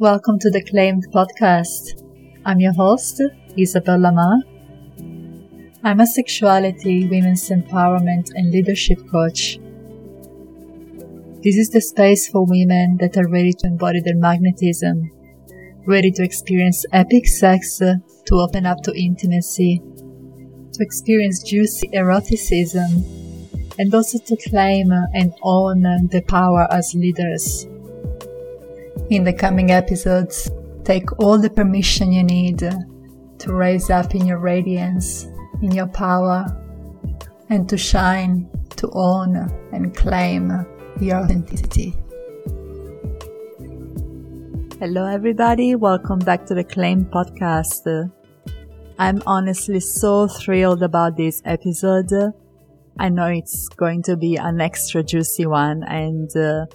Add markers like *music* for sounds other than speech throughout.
Welcome to the Claimed podcast. I'm your host, Isabel Lamar. I'm a sexuality, women's empowerment, and leadership coach. This is the space for women that are ready to embody their magnetism, ready to experience epic sex, to open up to intimacy, to experience juicy eroticism, and also to claim and own the power as leaders. In the coming episodes, take all the permission you need to raise up in your radiance, in your power, and to shine, to own and claim your authenticity. Hello, everybody. Welcome back to the Claim podcast. I'm honestly so thrilled about this episode. I know it's going to be an extra juicy one and uh,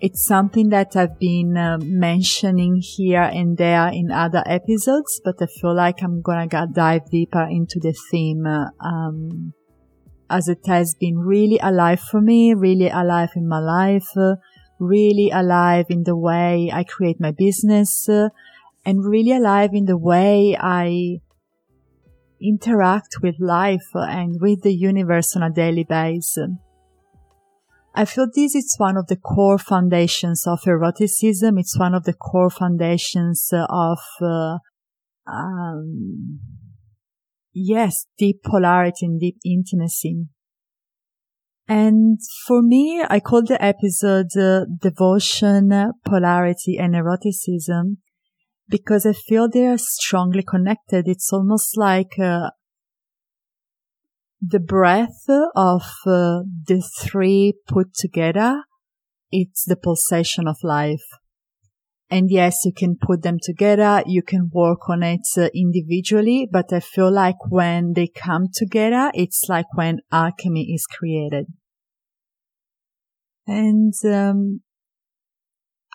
it's something that I've been uh, mentioning here and there in other episodes, but I feel like I'm gonna dive deeper into the theme, uh, um, as it has been really alive for me, really alive in my life, uh, really alive in the way I create my business, uh, and really alive in the way I interact with life and with the universe on a daily basis. I feel this is one of the core foundations of eroticism. It's one of the core foundations of, uh, um, yes, deep polarity and deep intimacy. And for me, I call the episode uh, devotion, polarity and eroticism because I feel they are strongly connected. It's almost like uh, the breath of uh, the three put together. It's the pulsation of life. And yes, you can put them together. You can work on it uh, individually, but I feel like when they come together, it's like when alchemy is created. And um,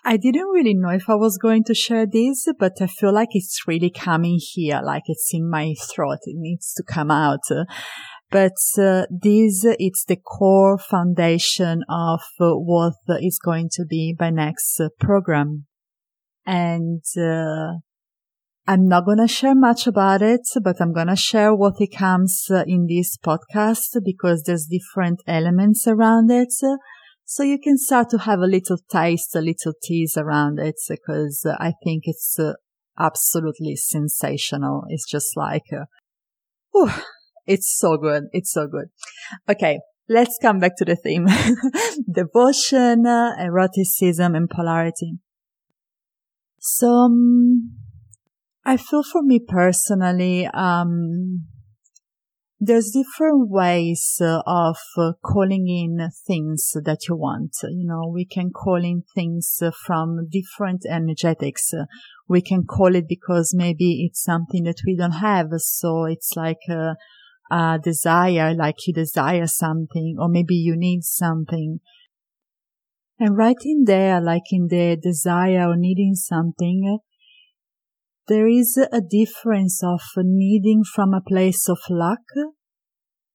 I didn't really know if I was going to share this, but I feel like it's really coming here, like it's in my throat. It needs to come out. But uh, this it's the core foundation of uh, what is going to be my next uh, program. And uh, I'm not going to share much about it, but I'm going to share what it comes uh, in this podcast because there's different elements around it. So you can start to have a little taste, a little tease around it because I think it's absolutely sensational. It's just like, uh, whew, it's so good. It's so good. Okay. Let's come back to the theme. *laughs* Devotion, eroticism, and polarity. So, um, I feel for me personally, um, there's different ways uh, of uh, calling in things that you want. You know, we can call in things uh, from different energetics. We can call it because maybe it's something that we don't have. So it's like a, a desire, like you desire something, or maybe you need something. And right in there, like in the desire or needing something, there is a difference of needing from a place of lack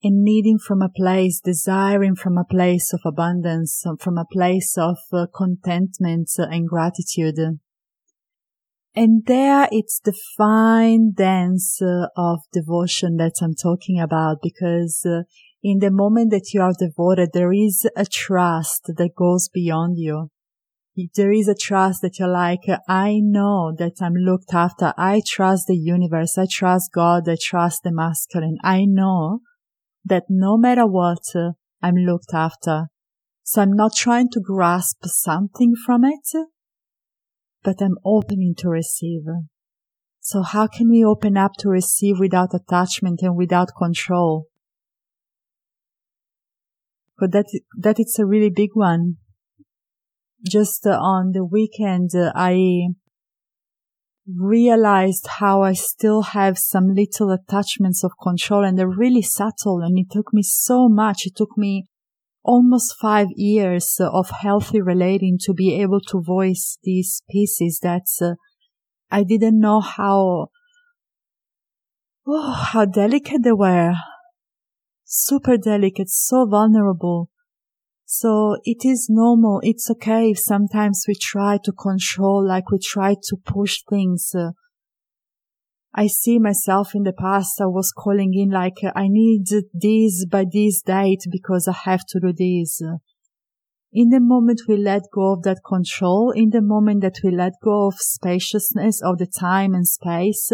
and needing from a place, desiring from a place of abundance, from a place of uh, contentment and gratitude. And there it's the fine dance uh, of devotion that I'm talking about because uh, in the moment that you are devoted, there is a trust that goes beyond you there is a trust that you're like, I know that I'm looked after. I trust the universe. I trust God. I trust the masculine. I know that no matter what, uh, I'm looked after. So I'm not trying to grasp something from it, but I'm opening to receive. So how can we open up to receive without attachment and without control? But that, that it's a really big one just uh, on the weekend, uh, I realized how I still have some little attachments of control and they're really subtle. And it took me so much. It took me almost five years of healthy relating to be able to voice these pieces that uh, I didn't know how, oh, how delicate they were. Super delicate, so vulnerable So it is normal. It's okay if sometimes we try to control, like we try to push things. Uh, I see myself in the past. I was calling in like, I need this by this date because I have to do this. In the moment we let go of that control, in the moment that we let go of spaciousness of the time and space,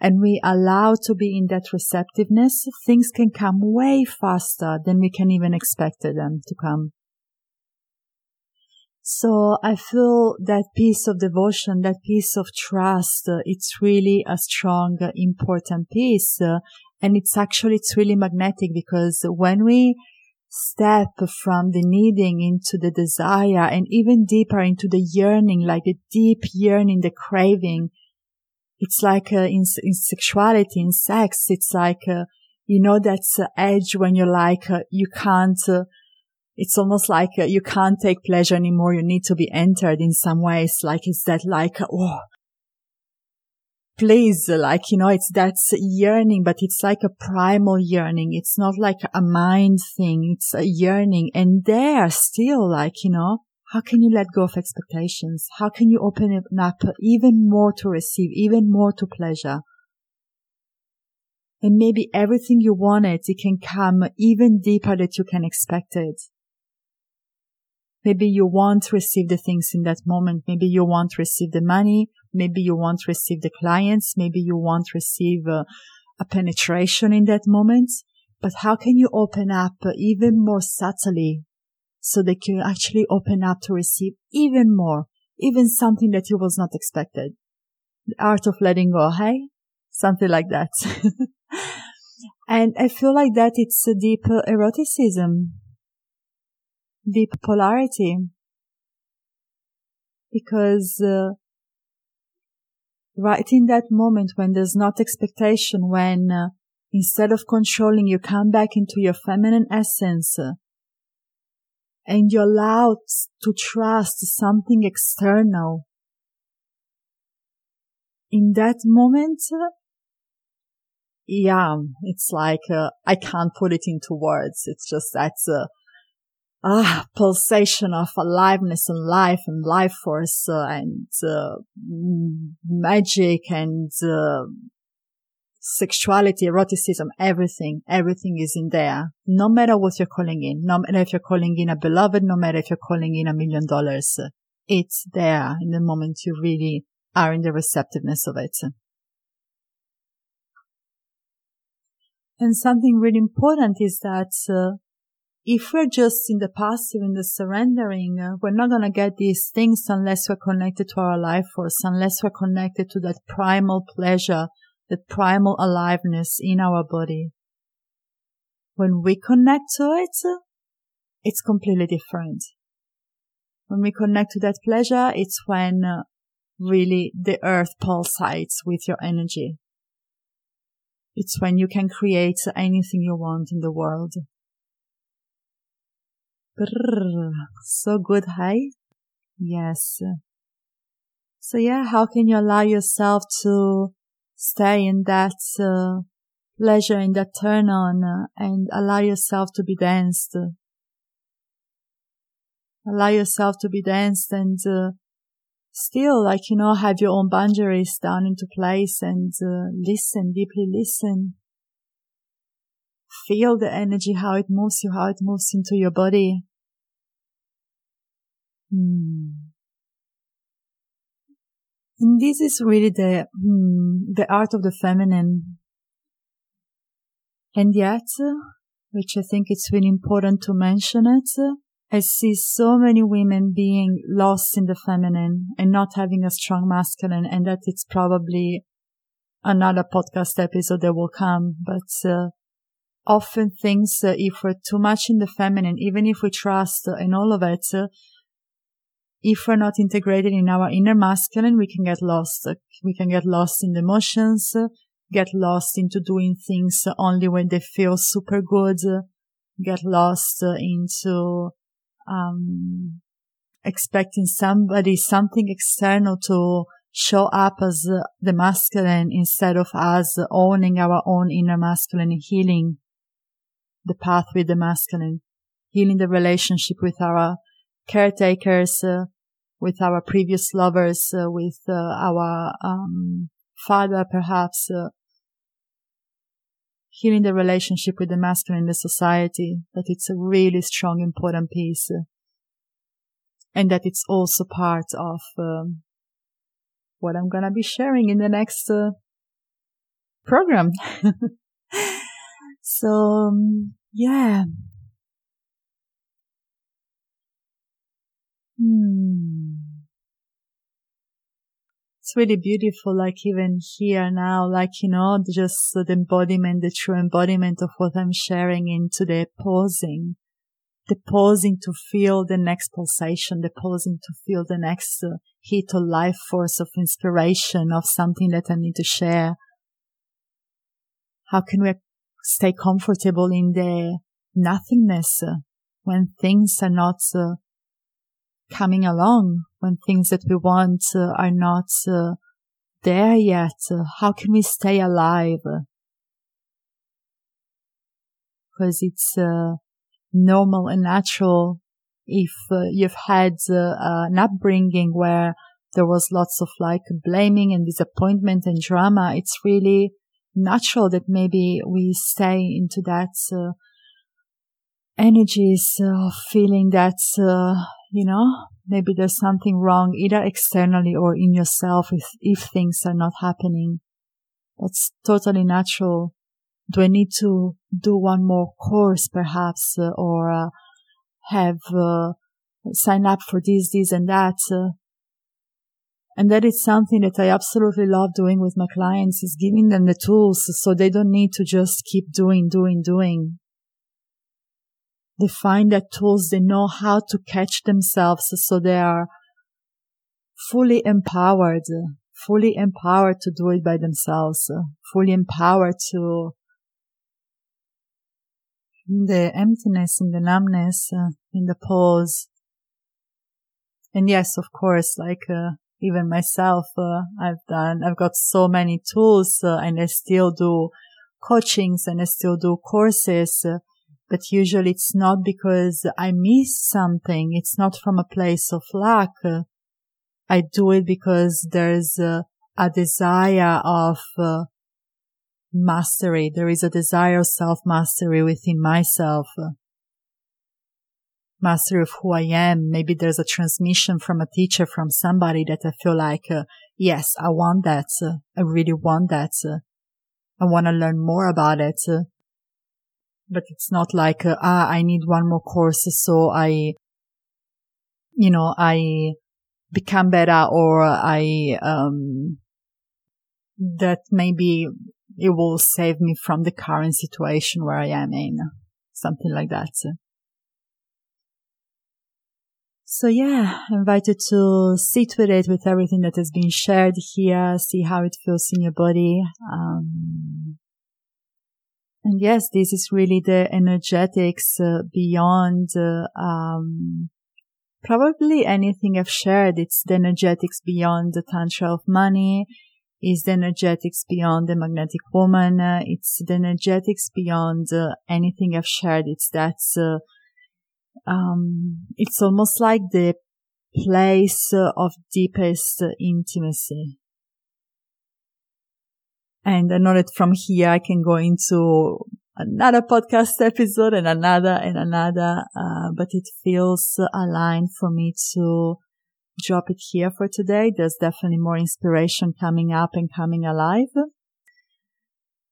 and we allow to be in that receptiveness, things can come way faster than we can even expect them to come. So I feel that piece of devotion, that piece of trust, uh, it's really a strong, uh, important piece. Uh, and it's actually, it's really magnetic because when we step from the needing into the desire and even deeper into the yearning, like the deep yearning, the craving, it's like uh, in, in sexuality, in sex, it's like, uh, you know, that's uh, edge when you're like, you can't, it's almost like uh, you can't take pleasure anymore. You need to be entered in some ways. Like, it's that like, oh, please, like, you know, it's that yearning, but it's like a primal yearning. It's not like a mind thing. It's a yearning. And there still like, you know, how can you let go of expectations? How can you open up even more to receive, even more to pleasure? And maybe everything you wanted, it can come even deeper that you can expect it. Maybe you won't receive the things in that moment. Maybe you won't receive the money. Maybe you won't receive the clients. Maybe you won't receive a, a penetration in that moment. But how can you open up even more subtly so that you actually open up to receive even more, even something that you was not expected. The art of letting go, hey? Something like that. *laughs* and I feel like that it's a deep eroticism, deep polarity. Because, uh, right in that moment when there's not expectation, when uh, instead of controlling, you come back into your feminine essence, uh, and you're allowed to trust something external. In that moment, yeah, it's like, uh, I can't put it into words. It's just that's uh, ah, pulsation of aliveness and life and life force uh, and uh, magic and uh, sexuality, eroticism, everything, everything is in there. No matter what you're calling in, no matter if you're calling in a beloved, no matter if you're calling in a million dollars, it's there in the moment you really are in the receptiveness of it. And something really important is that uh, if we're just in the passive, in the surrendering, uh, we're not going to get these things unless we're connected to our life force, unless we're connected to that primal pleasure that primal aliveness in our body. When we connect to it, it's completely different. When we connect to that pleasure, it's when uh, really the earth pulsates with your energy. It's when you can create anything you want in the world. So good, hey? Yes. So yeah, how can you allow yourself to stay in that uh, pleasure, in that turn on, uh, and allow yourself to be danced. Allow yourself to be danced and uh, still, like, you know, have your own boundaries down into place and uh, listen, deeply listen. Feel the energy, how it moves you, how it moves into your body. Hmm. And this is really the, hmm, the art of the feminine. And yet, which I think it's really important to mention it, I see so many women being lost in the feminine and not having a strong masculine and that it's probably another podcast episode that will come. But, uh, often things, uh, if we're too much in the feminine, even if we trust uh, in all of it, if we're not integrated in our inner masculine, we can get lost. We can get lost in the emotions, get lost into doing things only when they feel super good, get lost into, um, expecting somebody, something external to show up as the masculine instead of us owning our own inner masculine healing the path with the masculine. healing the relationship with our caretakers, uh, with our previous lovers, uh, with uh, our um, father, perhaps healing the relationship with the masculine in the society. That it's a really strong, important piece, and that it's also part of um, what I'm gonna be sharing in the next uh, program. *laughs* so um, yeah. Hmm. It's really beautiful, like even here now, like, you know, just the embodiment, the true embodiment of what I'm sharing into the pausing, the pausing to feel the next pulsation, the pausing to feel the next uh, heat or life force of inspiration of something that I need to share. How can we stay comfortable in the nothingness uh, when things are not uh, coming along, when things that we want uh, are not uh, there yet? Uh, how can we stay alive? Because it's uh, normal and natural if uh, you've had an upbringing where there was lots of like blaming and disappointment and drama. It's really natural that maybe we stay into that energies of feeling that you know, maybe there's something wrong either externally or in yourself if, if things are not happening. That's totally natural. Do I need to do one more course perhaps uh, or uh, have uh, sign up for this, this and that? Uh? and that is something that I absolutely love doing with my clients is giving them the tools so they don't need to just keep doing, doing, doing they find that tools, they know how to catch themselves so they are fully empowered, fully empowered to do it by themselves, fully empowered to in the emptiness, in the numbness, uh, in the pause. And yes, of course, like, uh, even myself, uh, I've done, I've got so many tools uh, and I still do coachings and I still do courses uh, but usually it's not because I miss something. It's not from a place of lack. I do it because there's a, a desire of uh, mastery. There is a desire of self mastery within myself. Mastery of who I am. Maybe there's a transmission from a teacher, from somebody that I feel like, uh, yes, I want that. I really want that. I want to learn more about it but it's not like, uh, ah, I need one more course. So I, you know, I become better or I, um, that maybe it will save me from the current situation where I am in. Something like that. So yeah, I invite you to sit with it with everything that has been shared here, see how it feels in your body. Um, and yes, this is really the energetics uh, beyond uh, um, probably anything I've shared. It's the energetics beyond the tantra of money. It's the energetics beyond the magnetic woman. Uh, it's the energetics beyond uh, anything I've shared. It's that, uh, um, it's almost like the place of deepest intimacy. And I know that from here I can go into another podcast episode and another and another, uh, but it feels aligned for me to drop it here for today. There's definitely more inspiration coming up and coming alive.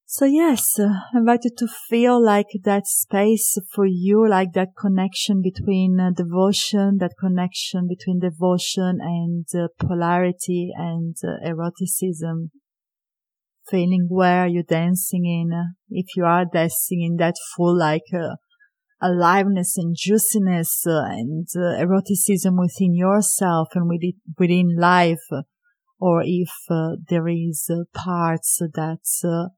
So yes, uh, I invite you to feel like that space for you, like that connection between uh, devotion, that connection between devotion and uh, polarity and uh, eroticism feeling where you're dancing in, if you are dancing in that full like uh, aliveness and juiciness uh, and uh, eroticism within yourself and within, within life, or if uh, there is uh, parts that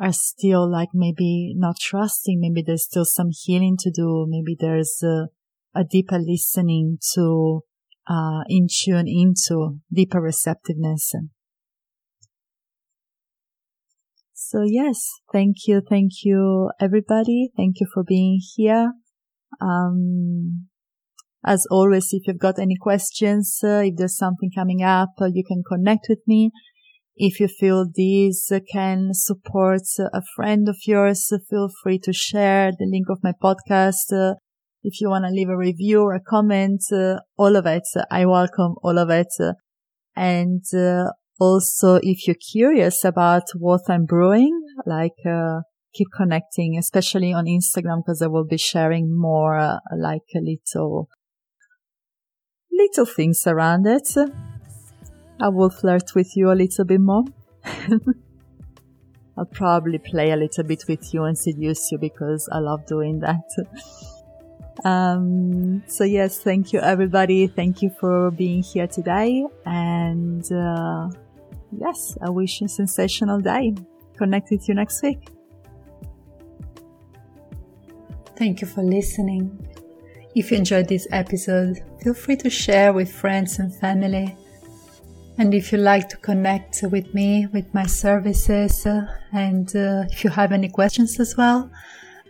are still like maybe not trusting, maybe there's still some healing to do, maybe there's a deeper listening to, in tune into deeper receptiveness. So yes, thank you. Thank you, everybody. Thank you for being here. Um, as always, if you've got any questions, uh, if there's something coming up, uh, you can connect with me. If you feel this can support a friend of yours, feel free to share the link of my podcast. Uh, if you want to leave a review or a comment, uh, all of it, I welcome all of it. And uh, also, if you're curious about what I'm brewing, like, uh, keep connecting, especially on Instagram, because I will be sharing more, uh, like a little, little things around it. I will flirt with you a little bit more. *laughs* I'll probably play a little bit with you and seduce you because I love doing that. *laughs* Um, so yes, thank you everybody. Thank you for being here today. And, uh, yes, I wish you a sensational day. Connect with you next week. Thank you for listening. If you enjoyed this episode, feel free to share with friends and family. And if you'd like to connect with me, with my services, uh, and uh, if you have any questions as well,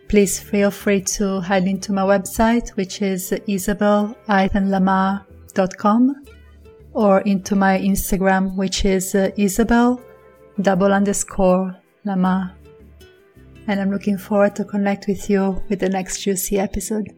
please feel free to head into my website, which is isabel-lamar.com or into my Instagram, which is uh, isabel double underscore lamar. And I'm looking forward to connect with you with the next juicy episode.